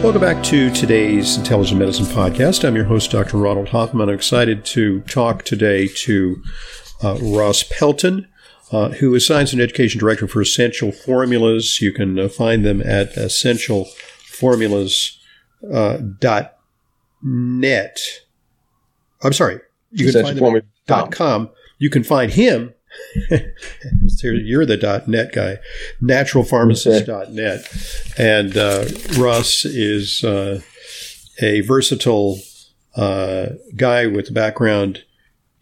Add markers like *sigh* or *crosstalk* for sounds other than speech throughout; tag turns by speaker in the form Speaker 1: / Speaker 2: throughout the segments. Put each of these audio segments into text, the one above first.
Speaker 1: Welcome back to today's Intelligent Medicine Podcast. I'm your host, Dr. Ronald Hoffman. I'm excited to talk today to uh, Ross Pelton, uh, who is Science and Education Director for Essential Formulas. You can uh, find them at essentialformulas.net. I'm sorry, you can find them at .com. You can find him *laughs* You're the .net guy, naturalpharmacist.net, and uh, Russ is uh, a versatile uh, guy with a background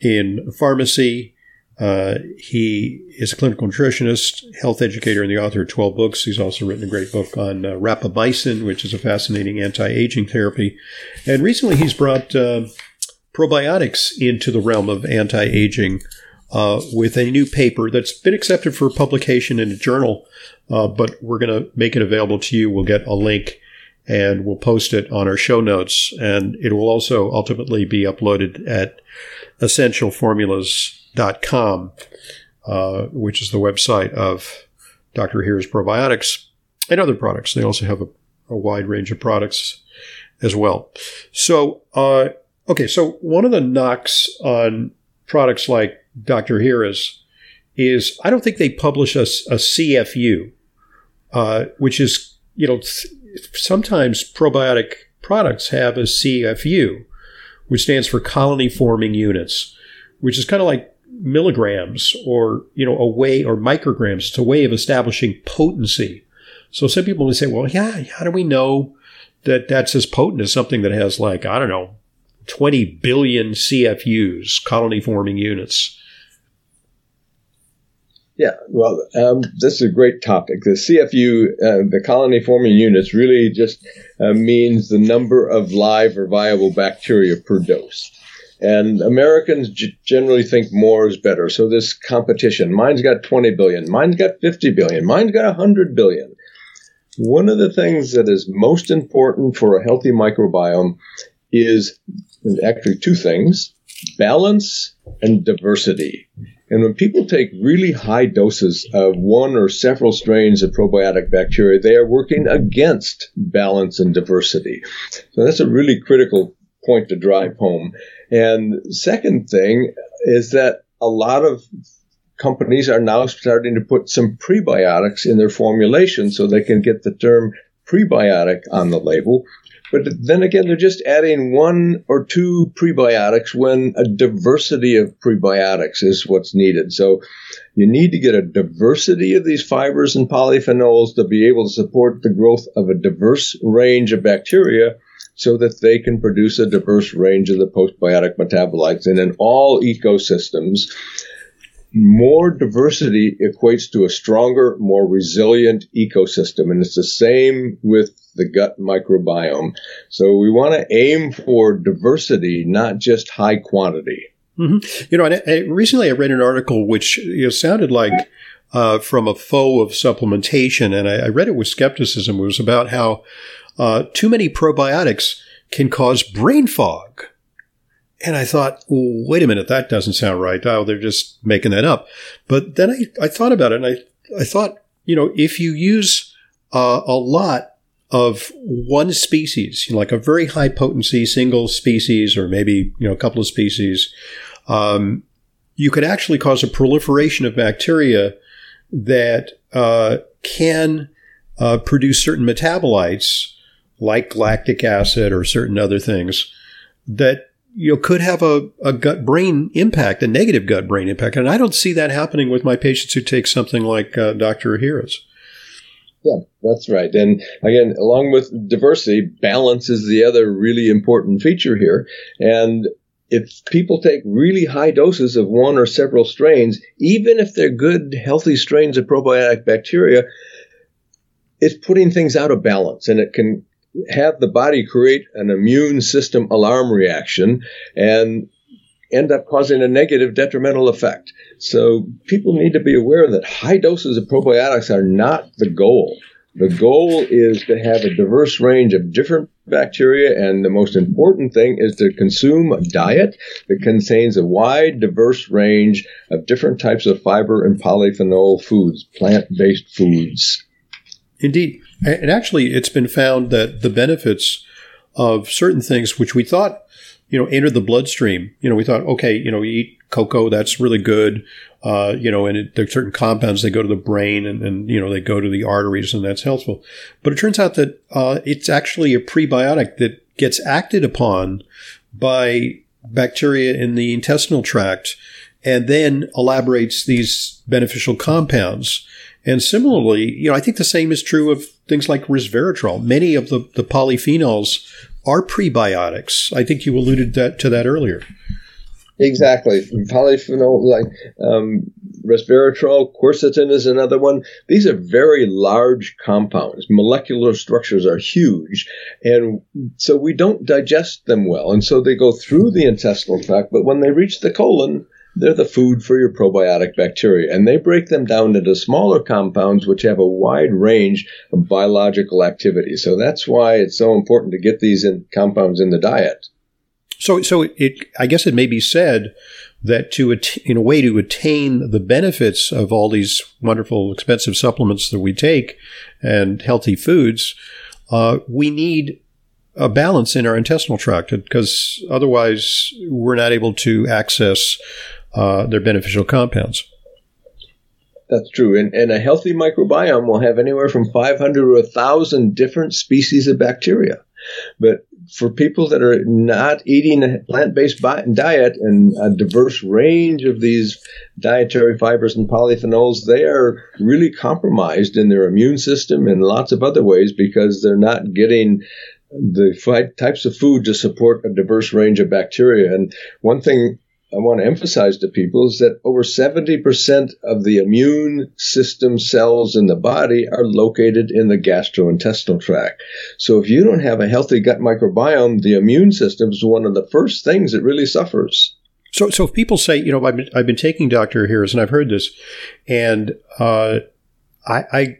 Speaker 1: in pharmacy. Uh, he is a clinical nutritionist, health educator, and the author of 12 books. He's also written a great book on uh, rapamycin, which is a fascinating anti-aging therapy. And recently he's brought uh, probiotics into the realm of anti-aging uh, with a new paper that's been accepted for publication in a journal, uh, but we're going to make it available to you. We'll get a link and we'll post it on our show notes, and it will also ultimately be uploaded at essentialformulas.com, uh, which is the website of Dr. Ohhira's Probiotics and other products. They also have a, a wide range of products as well. So, uh, okay, so one of the knocks on products like Dr. Ohhira's is I don't think they publish a, a CFU, uh, which is, you know, sometimes probiotic products have a CFU, which stands for colony forming units, which is kind of like milligrams or, you know, a way or micrograms. It's a way of establishing potency. So some people may say, well, yeah, how do we know that that's as potent as something that has like, I don't know, 20 billion CFUs, colony forming units?
Speaker 2: Yeah, well, um, this is a great topic. The CFU, uh, the colony forming units, really just uh, means the number of live or viable bacteria per dose. And Americans g- generally think more is better. So this competition, mine's got 20 billion, mine's got 50 billion, mine's got 100 billion. One of the things that is most important for a healthy microbiome is actually two things balance and diversity. And when people take really high doses of one or several strains of probiotic bacteria, they are working against balance and diversity. So that's a really critical point to drive home. And second thing is that a lot of companies are now starting to put some prebiotics in their formulation so they can get the term prebiotic on the label, but then again, they're just adding one or two prebiotics when a diversity of prebiotics is what's needed. So you need to get a diversity of these fibers and polyphenols to be able to support the growth of a diverse range of bacteria so that they can produce a diverse range of the postbiotic metabolites. And in all ecosystems, more diversity equates to a stronger, more resilient ecosystem. And it's the same with the gut microbiome. So we want to aim for diversity, not just high quantity.
Speaker 1: Mm-hmm. You know, I, I, recently I read an article which you know, sounded like uh, from a foe of supplementation, and I, I, read it with skepticism. It was about how uh, too many probiotics can cause brain fog. And I thought, wait a minute, that doesn't sound right. Oh, they're just making that up. But then I, I thought about it and I, I thought, you know, if you use uh, a lot of one species, like a very high potency single species, or maybe you know a couple of species, um, you could actually cause a proliferation of bacteria that uh, can uh, produce certain metabolites like lactic acid or certain other things that you know could have a, a gut brain impact, a negative gut brain impact. And I don't see that happening with my patients who take something like uh, Dr. Ohhira's.
Speaker 2: Yeah, that's right. And again, along with diversity, balance is the other really important feature here. And if people take really high doses of one or several strains, even if they're good, healthy strains of probiotic bacteria, it's putting things out of balance and it can have the body create an immune system alarm reaction and end up causing a negative detrimental effect. So people need to be aware that high doses of probiotics are not the goal. The goal is to have a diverse range of different bacteria, and the most important thing is to consume a diet that contains a wide, diverse range of different types of fiber and polyphenol foods, plant based foods.
Speaker 1: Indeed. And actually, it's been found that the benefits of certain things, which we thought, you know, entered the bloodstream, you know, we thought, okay, you know, you eat cocoa, that's really good. Uh, you know, and it, there are certain compounds, they go to the brain and, and, you know, they go to the arteries and that's helpful. But it turns out that, uh, it's actually a prebiotic that gets acted upon by bacteria in the intestinal tract and then elaborates these beneficial compounds. And similarly, you know, I think the same is true of things like resveratrol. Many of the, the polyphenols are prebiotics. I think you alluded that, to that earlier.
Speaker 2: Exactly. Polyphenol, like um, resveratrol, quercetin is another one. These are very large compounds. Molecular structures are huge. And so we don't digest them well. And so they go through the intestinal tract, but when they reach the colon, they're the food for your probiotic bacteria, and they break them down into smaller compounds which have a wide range of biological activity. So that's why it's so important to get these in compounds in the diet.
Speaker 1: So, so it, I guess it may be said that to, in a way, to attain the benefits of all these wonderful, expensive supplements that we take and healthy foods, uh, we need a balance in our intestinal tract because otherwise we're not able to access uh, their beneficial compounds.
Speaker 2: That's true. And, and a healthy microbiome will have anywhere from 500 to 1,000 different species of bacteria. But for people that are not eating a plant based diet and a diverse range of these dietary fibers and polyphenols, they are really compromised in their immune system in lots of other ways because they're not getting the types of food to support a diverse range of bacteria. And one thing I want to emphasize to people is that over 70% of the immune system cells in the body are located in the gastrointestinal tract. So if you don't have a healthy gut microbiome, the immune system is one of the first things that really suffers.
Speaker 1: So, so if people say, you know, I've been, I've been taking Dr. Ohhira's and I've heard this, and uh, I, I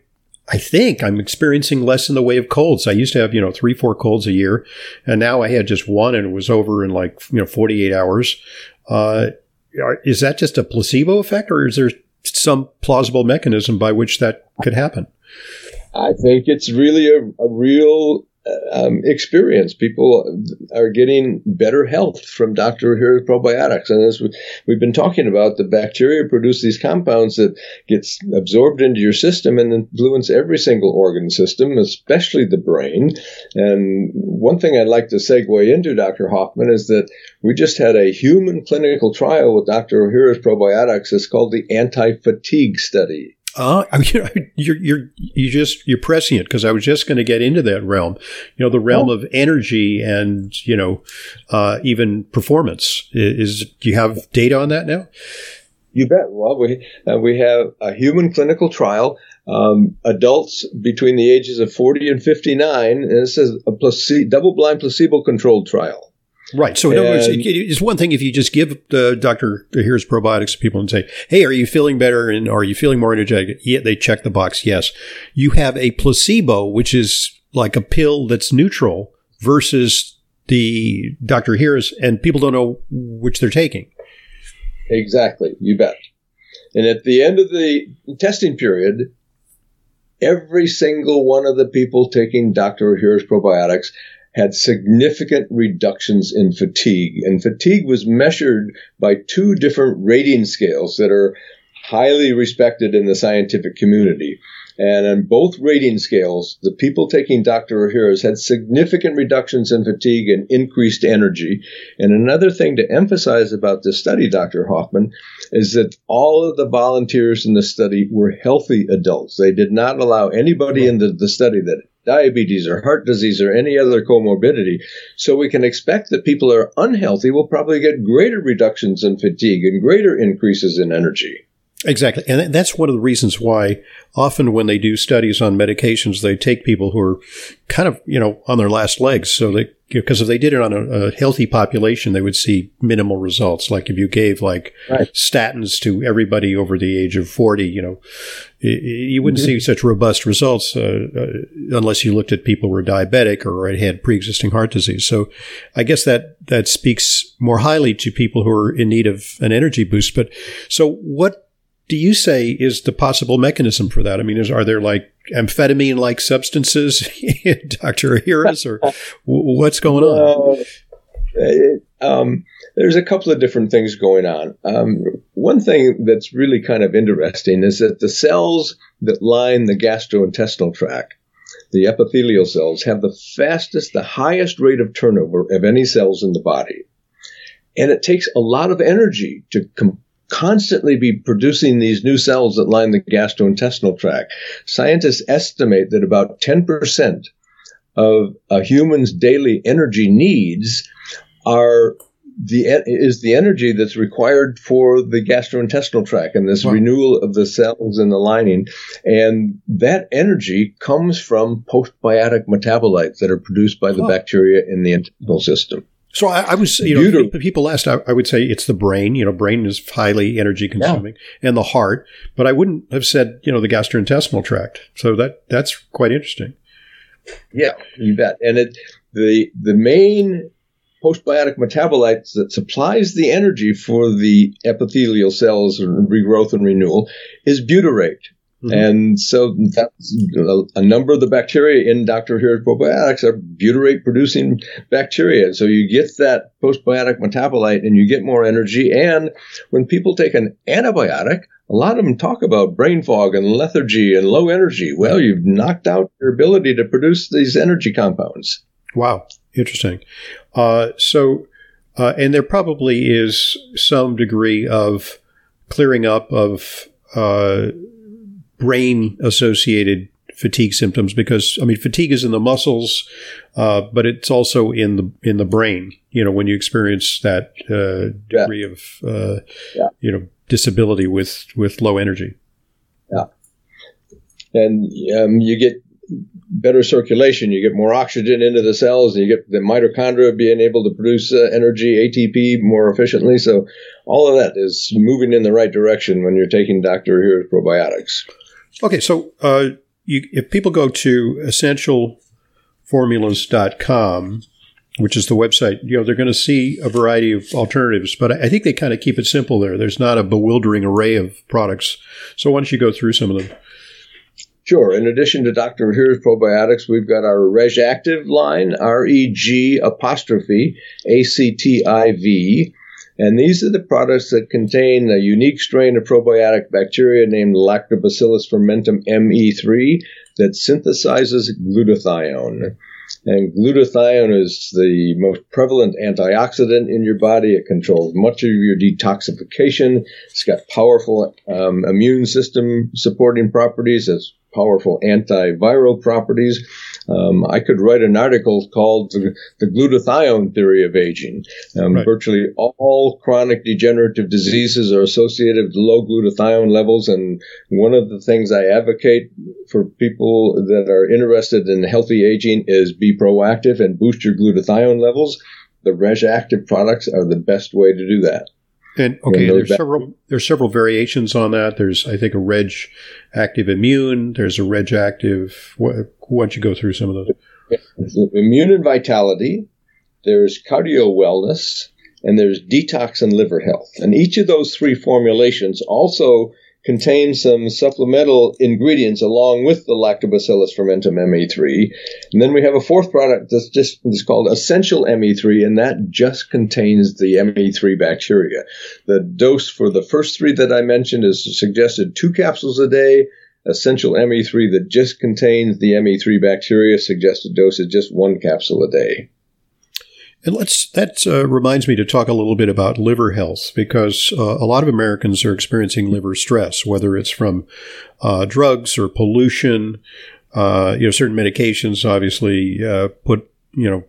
Speaker 1: I think I'm experiencing less in the way of colds. I used to have, you know, three, four colds a year, and now I had just one and it was over in like, you know, 48 hours. Uh, is that just a placebo effect, or is there some plausible mechanism by which that could happen?
Speaker 2: I think it's really a, a real um, experience. People are getting better health from Dr. Ohhira's probiotics. And as we've been talking about, the bacteria produce these compounds that gets absorbed into your system and influence every single organ system, especially the brain. And one thing I'd like to segue into, Dr. Hoffman, is that we just had a human clinical trial with Dr. Ohhira's probiotics. It's called the anti-fatigue study.
Speaker 1: Uh, *laughs* I mean, you're, you're, you just, you're pressing it because I was just going to get into that realm, you know, the realm oh. of energy and, you know, uh, even performance is, do you have data on that now?
Speaker 2: You bet. Well, we, uh, we have a human clinical trial, um, adults between the ages of 40 and 59, and this is a placebo, double blind placebo controlled trial.
Speaker 1: Right. So, in other words, it's one thing if you just give the doctor Ohhira's probiotics to people and say, "Hey, are you feeling better and are you feeling more energetic?" Yeah, they check the box. Yes. You have a placebo, which is like a pill that's neutral, versus the Dr. Ohhira's, and people don't know which they're taking.
Speaker 2: Exactly. You bet. And at the end of the testing period, every single one of the people taking Dr. Ohhira's probiotics had significant reductions in fatigue. And fatigue was measured by two different rating scales that are highly respected in the scientific community. And on both rating scales, the people taking Dr. Ohhira's had significant reductions in fatigue and increased energy. And another thing to emphasize about this study, Dr. Hoffman, is that all of the volunteers in the study were healthy adults. They did not allow anybody into the study that diabetes or heart disease or any other comorbidity. So we can expect that people who are unhealthy will probably get greater reductions in fatigue and greater increases in energy.
Speaker 1: Exactly. And that's one of the reasons why often when they do studies on medications, they take people who are kind of, you know, on their last legs. So they, because if they did it on a, a, healthy population, they would see minimal results. Like if you gave like right. statins to everybody over the age of 40, you know, you wouldn't mm-hmm. see such robust results uh, uh, unless you looked at people who were diabetic or had pre-existing heart disease. So I guess that, that speaks more highly to people who are in need of an energy boost. But so what do you say is the possible mechanism for that? I mean, is, are there like amphetamine like substances *laughs* in Dr. Ohhira's or *laughs* what's going on?
Speaker 2: Uh, um, there's a couple of different things going on. Um, one thing that's really kind of interesting is that the cells that line the gastrointestinal tract, the epithelial cells, have the fastest, the highest rate of turnover of any cells in the body. And it takes a lot of energy to com- constantly be producing these new cells that line the gastrointestinal tract. Scientists estimate that about 10% of a human's daily energy needs are the is the energy that's required for the gastrointestinal tract and this wow. renewal of the cells in the lining and that energy comes from postbiotic metabolites that are produced by the oh. bacteria in the intestinal system
Speaker 1: so I, I was, you know, Beautiful. people asked, I, I, would say it's the brain. You know, brain is highly energy consuming, yeah. and the heart. But I wouldn't have said, you know, the gastrointestinal tract. So that that's quite interesting.
Speaker 2: Yeah, you bet. And it the the main postbiotic metabolites that supplies the energy for the epithelial cells and regrowth and renewal is butyrate. Mm-hmm. And so that's a, number of the bacteria in Dr. Ohhira's probiotics are butyrate producing bacteria. So you get that postbiotic metabolite and you get more energy. And when people take an antibiotic, a lot of them talk about brain fog and lethargy and low energy. Well, you've knocked out your ability to produce these energy compounds.
Speaker 1: Wow. Interesting. Uh, so, uh, and there probably is some degree of clearing up of, uh, brain associated fatigue symptoms because I mean fatigue is in the muscles, uh, but it's also in the in the brain. You know when you experience that uh, degree yeah. of uh, yeah. you know disability with with low energy.
Speaker 2: Yeah, and um, you get better circulation. You get more oxygen into the cells, and you get the mitochondria being able to produce uh, energy, ATP, more efficiently. So all of that is moving in the right direction when you're taking Dr. Ohhira's probiotics.
Speaker 1: Okay, so uh, you, if people go to essentialformulas.com, which is the website, you know, they're going to see a variety of alternatives, but I think they kind of keep it simple there. There's not a bewildering array of products. So why don't you go through some of them?
Speaker 2: Sure. In addition to Dr. Ohhira's probiotics, we've got our Reg'Activ line, R E G apostrophe A C T I V. And these are the products that contain a unique strain of probiotic bacteria named Lactobacillus fermentum ME3 that synthesizes glutathione. And glutathione is the most prevalent antioxidant in your body. It controls much of your detoxification. It's got powerful um, immune system supporting properties. It's powerful antiviral properties. Um, I could write an article called the, the Glutathione Theory of Aging. Um, right. Virtually all chronic degenerative diseases are associated with low glutathione levels, and one of the things I advocate for people that are interested in healthy aging is be proactive and boost your glutathione levels. The Reg'Activ products are the best way to do that.
Speaker 1: And okay, there's several there's several variations on that. There's I think a Reg Active Immune. There's a Reg'Activ. Why don't you go through some of those?
Speaker 2: Immune and Vitality. There's Cardio Wellness, and there's Detox and Liver Health. And each of those three formulations also contains some supplemental ingredients along with the Lactobacillus fermentum ME3. And then we have a fourth product that's just is called Essential ME3, and that just contains the ME3 bacteria. The dose for the first three that I mentioned is suggested two capsules a day. Essential ME3 that just contains the ME3 bacteria suggested dose is just one capsule a day.
Speaker 1: And let's that uh, reminds me to talk a little bit about liver health because uh, a lot of Americans are experiencing liver stress, whether it's from uh, drugs or pollution. Uh, you know, certain medications obviously uh, put you know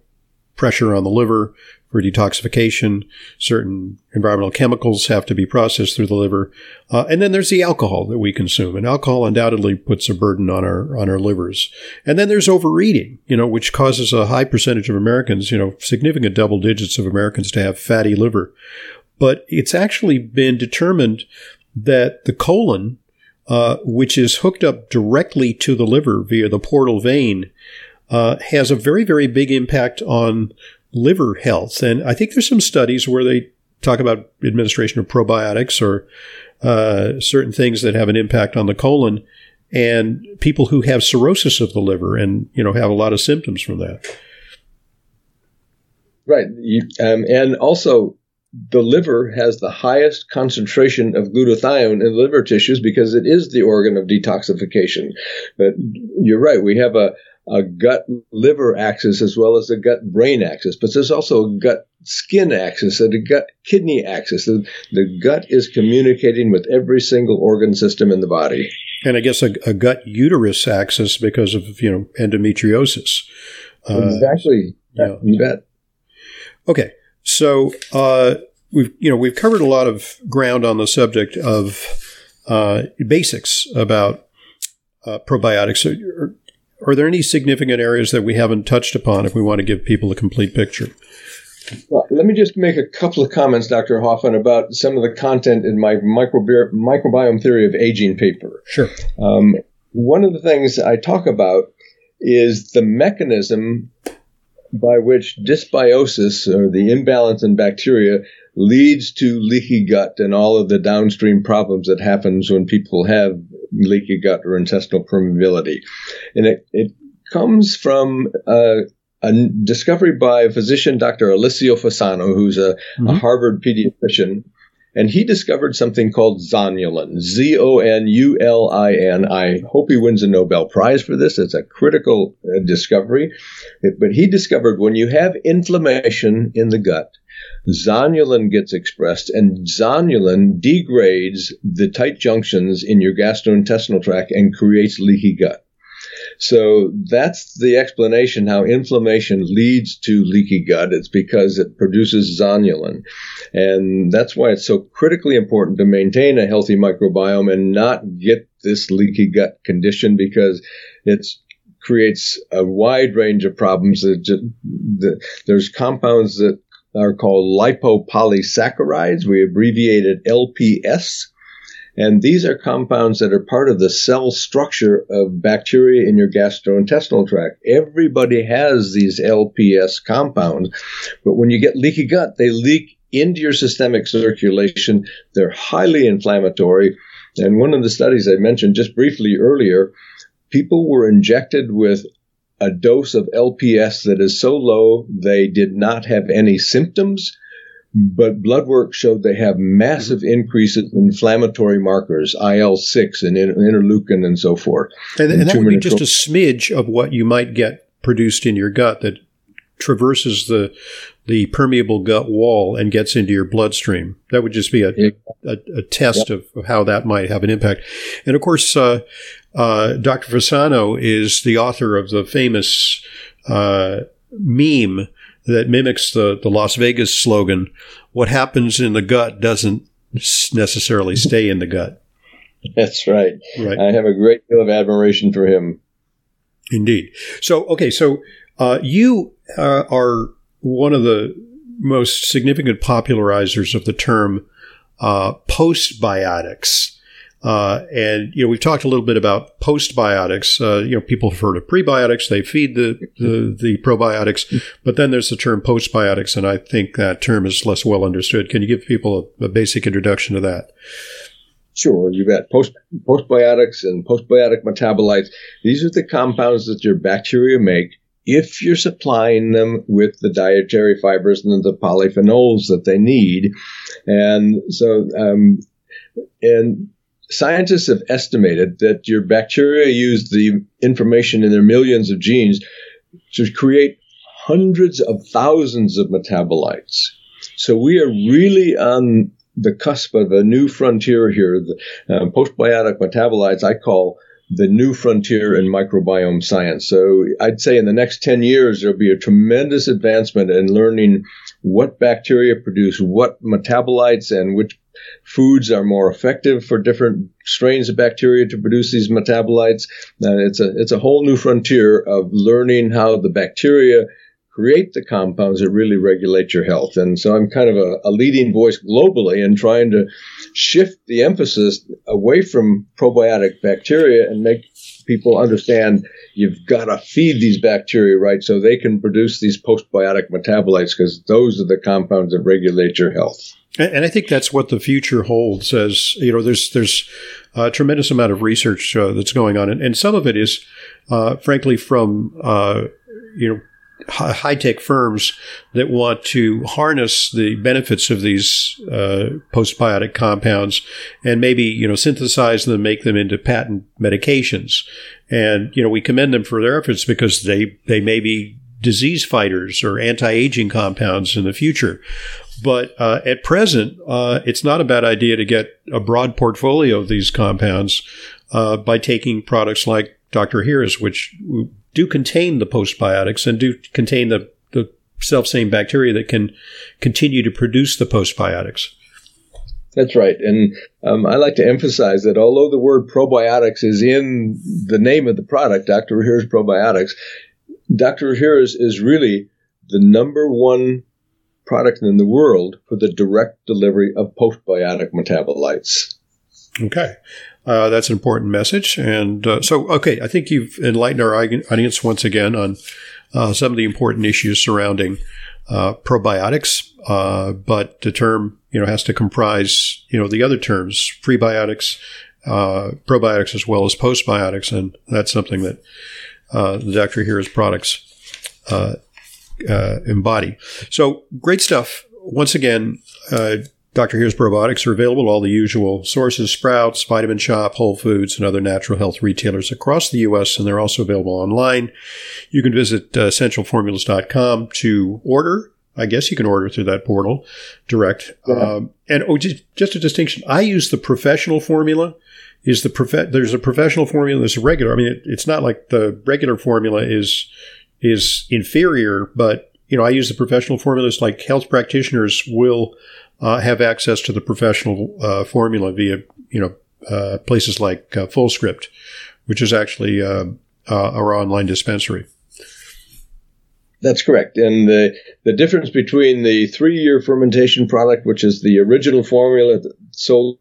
Speaker 1: pressure on the liver for detoxification. Certain environmental chemicals have to be processed through the liver, uh, and then there's the alcohol that we consume. And alcohol undoubtedly puts a burden on our on our livers. And then there's overeating, you know, which causes a high percentage of Americans, you know, significant double digits of Americans to have fatty liver. But it's actually been determined that the colon, uh, which is hooked up directly to the liver via the portal vein, uh, has a very, very big impact on liver health. And I think there's some studies where they talk about administration of probiotics or uh, certain things that have an impact on the colon and people who have cirrhosis of the liver and you know have a lot of symptoms from that.
Speaker 2: Right, you, um, and also the liver has the highest concentration of glutathione in liver tissues because it is the organ of detoxification. But you're right, we have a a gut liver axis as well as a gut brain axis, but there's also a gut skin axis and a gut kidney axis. The, the gut is communicating with every single organ system in the body.
Speaker 1: And I guess a, a gut uterus axis because of you know endometriosis.
Speaker 2: Uh, exactly. Yeah. You bet.
Speaker 1: Okay, so uh, we've you know we've covered a lot of ground on the subject of uh, basics about uh, probiotics. So are there any significant areas that we haven't touched upon if we want to give people a complete picture?
Speaker 2: Well, let me just make a couple of comments, Dr. Hoffman, about some of the content in my microbi- microbiome theory of aging paper.
Speaker 1: Sure.
Speaker 2: Um, one of the things I talk about is the mechanism by which dysbiosis, or the imbalance in bacteria, leads to leaky gut and all of the downstream problems that happens when people have leaky gut or intestinal permeability. And it, it comes from uh, a discovery by physician Dr. Alessio Fasano, who's a, mm-hmm. a Harvard pediatrician. And he discovered something called zonulin, Z O N U L I N. I hope he wins a Nobel Prize for this. It's a critical uh, discovery. But he discovered when you have inflammation in the gut, zonulin gets expressed, and zonulin degrades the tight junctions in your gastrointestinal tract and creates leaky gut. So that's the explanation how inflammation leads to leaky gut. It's because it produces zonulin. And that's why it's so critically important to maintain a healthy microbiome and not get this leaky gut condition because it creates a wide range of problems. There's compounds that are called lipopolysaccharides. We abbreviate it LPS. And these are compounds that are part of the cell structure of bacteria in your gastrointestinal tract. Everybody has these LPS compounds, but when you get leaky gut, they leak into your systemic circulation. They're highly inflammatory. And one of the studies I mentioned just briefly earlier, people were injected with a dose of LPS that is so low they did not have any symptoms, but blood work showed they have massive increases in inflammatory markers, IL 6 and interleukin and so forth.
Speaker 1: And, and that would be just a smidge of what you might get produced in your gut that traverses the the permeable gut wall and gets into your bloodstream. That would just be a, a, a, test yep. of how that might have an impact. And of course, uh, uh, Dr. Fasano is the author of the famous uh, meme that mimics the, the Las Vegas slogan What happens in the gut doesn't necessarily stay in the gut.
Speaker 2: That's right. Right. I have a great deal of admiration for him.
Speaker 1: Indeed. So, okay, so uh, you uh, are one of the most significant popularizers of the term uh, postbiotics. Uh, and you know we've talked a little bit about postbiotics. Uh, you know people have heard of prebiotics; they feed the, the, the probiotics, but then there's the term postbiotics, and I think that term is less well understood. Can you give people a, a basic introduction to that?
Speaker 2: Sure, you bet. Post, postbiotics and postbiotic metabolites. These are the compounds that your bacteria make if you're supplying them with the dietary fibers and the polyphenols that they need. And so, um, and scientists have estimated that your bacteria use the information in their millions of genes to create hundreds of thousands of metabolites. So we are really on the cusp of a new frontier here. The uh, postbiotic metabolites I call the new frontier in microbiome science. So I'd say in the next 10 years, there'll be a tremendous advancement in learning what bacteria produce what metabolites and which foods are more effective for different strains of bacteria to produce these metabolites. And it's a, it's a whole new frontier of learning how the bacteria create the compounds that really regulate your health. And so I'm kind of a, a, leading voice globally in trying to shift the emphasis away from probiotic bacteria and make people understand you've got to feed these bacteria right so they can produce these postbiotic metabolites because those are the compounds that regulate your health.
Speaker 1: And I think that's what the future holds. As you know, there's there's a tremendous amount of research uh, that's going on, and, and, some of it is, uh, frankly, from uh, you know high tech firms that want to harness the benefits of these uh, postbiotic compounds and maybe you know synthesize them, make them into patent medications. And you know we commend them for their efforts because they they may be disease fighters or anti-aging compounds in the future. But uh, at present, uh, it's not a bad idea to get a broad portfolio of these compounds uh, by taking products like Dr. Ohhira's, which do contain the postbiotics and do contain the, the self same bacteria that can continue to produce the postbiotics.
Speaker 2: That's right. And um, I like to emphasize that although the word probiotics is in the name of the product, Dr. Ohhira's Probiotics, Dr. Ohhira's is really the number one product in the world for the direct delivery of postbiotic metabolites.
Speaker 1: Okay. Uh, that's an important message. And uh, so, okay, I think you've enlightened our audience once again on uh, some of the important issues surrounding uh, probiotics. Uh, but the term, you know, has to comprise, you know, the other terms, prebiotics, uh, probiotics, as well as postbiotics. And that's something that the Dr. Ohhira's products embody. So great stuff. Once again, uh, Dr. Ohhira's Probiotics are available all the usual sources Sprouts, Vitamin Shoppe, Whole Foods, and other natural health retailers across the U.S., and they're also available online. You can visit uh, essentialformulas.com to order. I guess you can order through that portal direct. Yeah. Um, and oh, just, just a distinction. I use the professional formula. Is the prof- there's a professional formula, there's a regular. I mean, it, it's not like the regular formula is is inferior, but you know, I use the professional formulas like health practitioners will uh, have access to the professional uh, formula via you know uh, places like uh, Fullscript, which is actually uh, uh, our online dispensary.
Speaker 2: That's correct. And the, the difference between the three year fermentation product, which is the original formula sold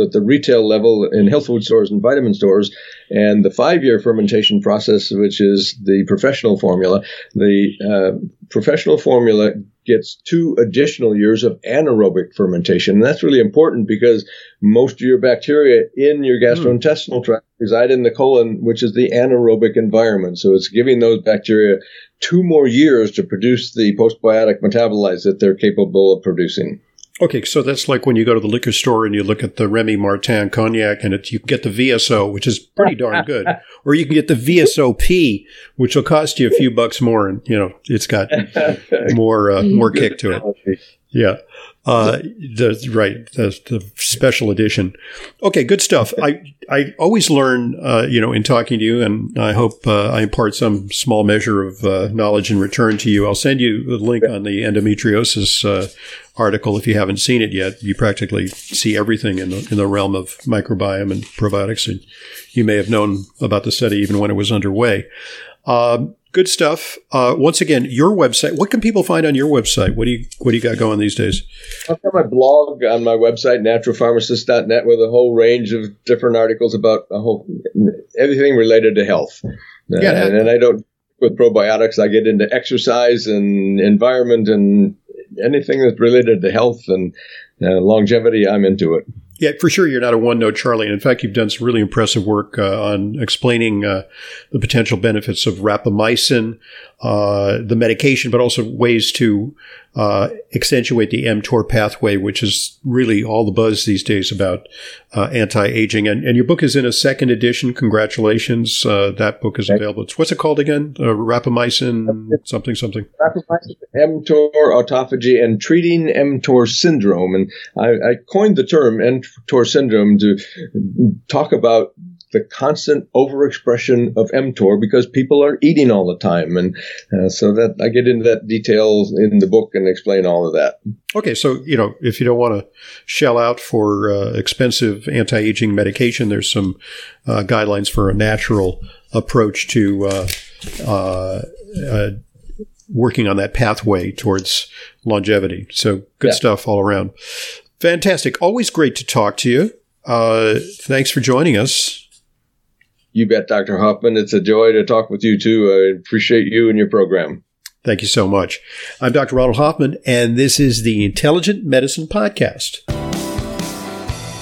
Speaker 2: at the retail level in health food stores and vitamin stores, and the five-year fermentation process, which is the professional formula. The uh, professional formula gets two additional years of anaerobic fermentation. And that's really important because most of your bacteria in your gastrointestinal mm. tract reside in the colon, which is the anaerobic environment. So it's giving those bacteria two more years to produce the postbiotic metabolites that they're capable of producing.
Speaker 1: Okay, so that's like when you go to the liquor store and you look at the Remy Martin cognac, and it, you can get the VSO, which is pretty darn good, *laughs* or you can get the VSOP, which will cost you a few bucks more, and you know it's got *laughs* more uh, more kick to it. Yeah. Uh, the right, the, the, special edition. Okay, good stuff. I I always learn, uh, you know, in talking to you, and I hope uh, I impart some small measure of uh, knowledge in return to you. I'll send you the link on the endometriosis uh, article if you haven't seen it yet. You practically see everything in the in the realm of microbiome and probiotics, and you may have known about the study even when it was underway. Um, good stuff. Uh, once again, your website. What can people find on your website? What do you What do you got going these days?
Speaker 2: I've got my blog on my website, naturalpharmacist.net, with a whole range of different articles about a whole everything related to health. Yeah, uh, and, and I don't with probiotics. I get into exercise and environment and anything that's related to health and uh, longevity. I'm into it.
Speaker 1: Yeah, for sure, you're not a one note Charlie. And in fact, you've done some really impressive work uh, on explaining uh, the potential benefits of rapamycin, uh, the medication, but also ways to uh, accentuate the mTOR pathway, which is really all the buzz these days about uh, anti-aging. And, and, your book is in a second edition. Congratulations! Uh, that book is available. It's, what's it called again? Uh, rapamycin something something.
Speaker 2: Rapamycin, mTOR autophagy, and treating mTOR syndrome. And I, I coined the term mTOR syndrome to talk about the constant overexpression of mTOR because people are eating all the time, and uh, so that I get into that detail in the book and explain all of that.
Speaker 1: Okay, so you know if you don't want to shell out for uh, expensive anti-aging medication, there's some uh, guidelines for a natural approach to uh, uh, uh, working on that pathway towards longevity. So good yeah. stuff all around. Fantastic. Always great to talk to you. thanks for joining us.
Speaker 2: You bet, Dr. Hoffman. It's a joy to talk with you too. I appreciate you and your program.
Speaker 1: Thank you so much. I'm Dr. Ronald Hoffman, and this is the Intelligent Medicine Podcast.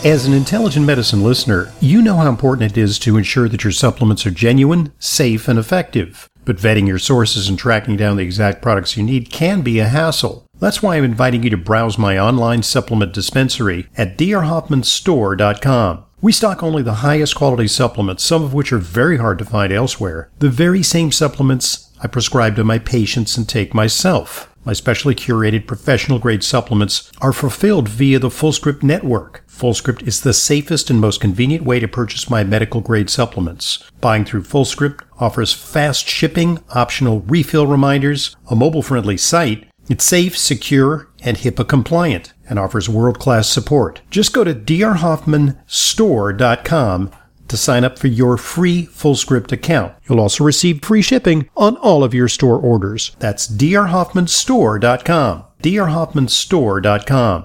Speaker 1: As an intelligent medicine listener, you know how important it is to ensure that your supplements are genuine, safe, and effective. But vetting your sources and tracking down the exact products you need can be a hassle. That's why I'm inviting you to browse my online supplement dispensary at drhoffmanstore.com. We stock only the highest quality supplements, some of which are very hard to find elsewhere. The very same supplements I prescribe to my patients and take myself. My specially curated professional grade supplements are fulfilled via the FullScript network. FullScript is the safest and most convenient way to purchase my medical grade supplements. Buying through FullScript offers fast shipping, optional refill reminders, a mobile friendly site, it's safe, secure, and HIPAA compliant and offers world class support. Just go to drhoffmanstore.com to sign up for your free FullScript account. You'll also receive free shipping on all of your store orders. That's drhoffmanstore.com. drhoffmanstore.com.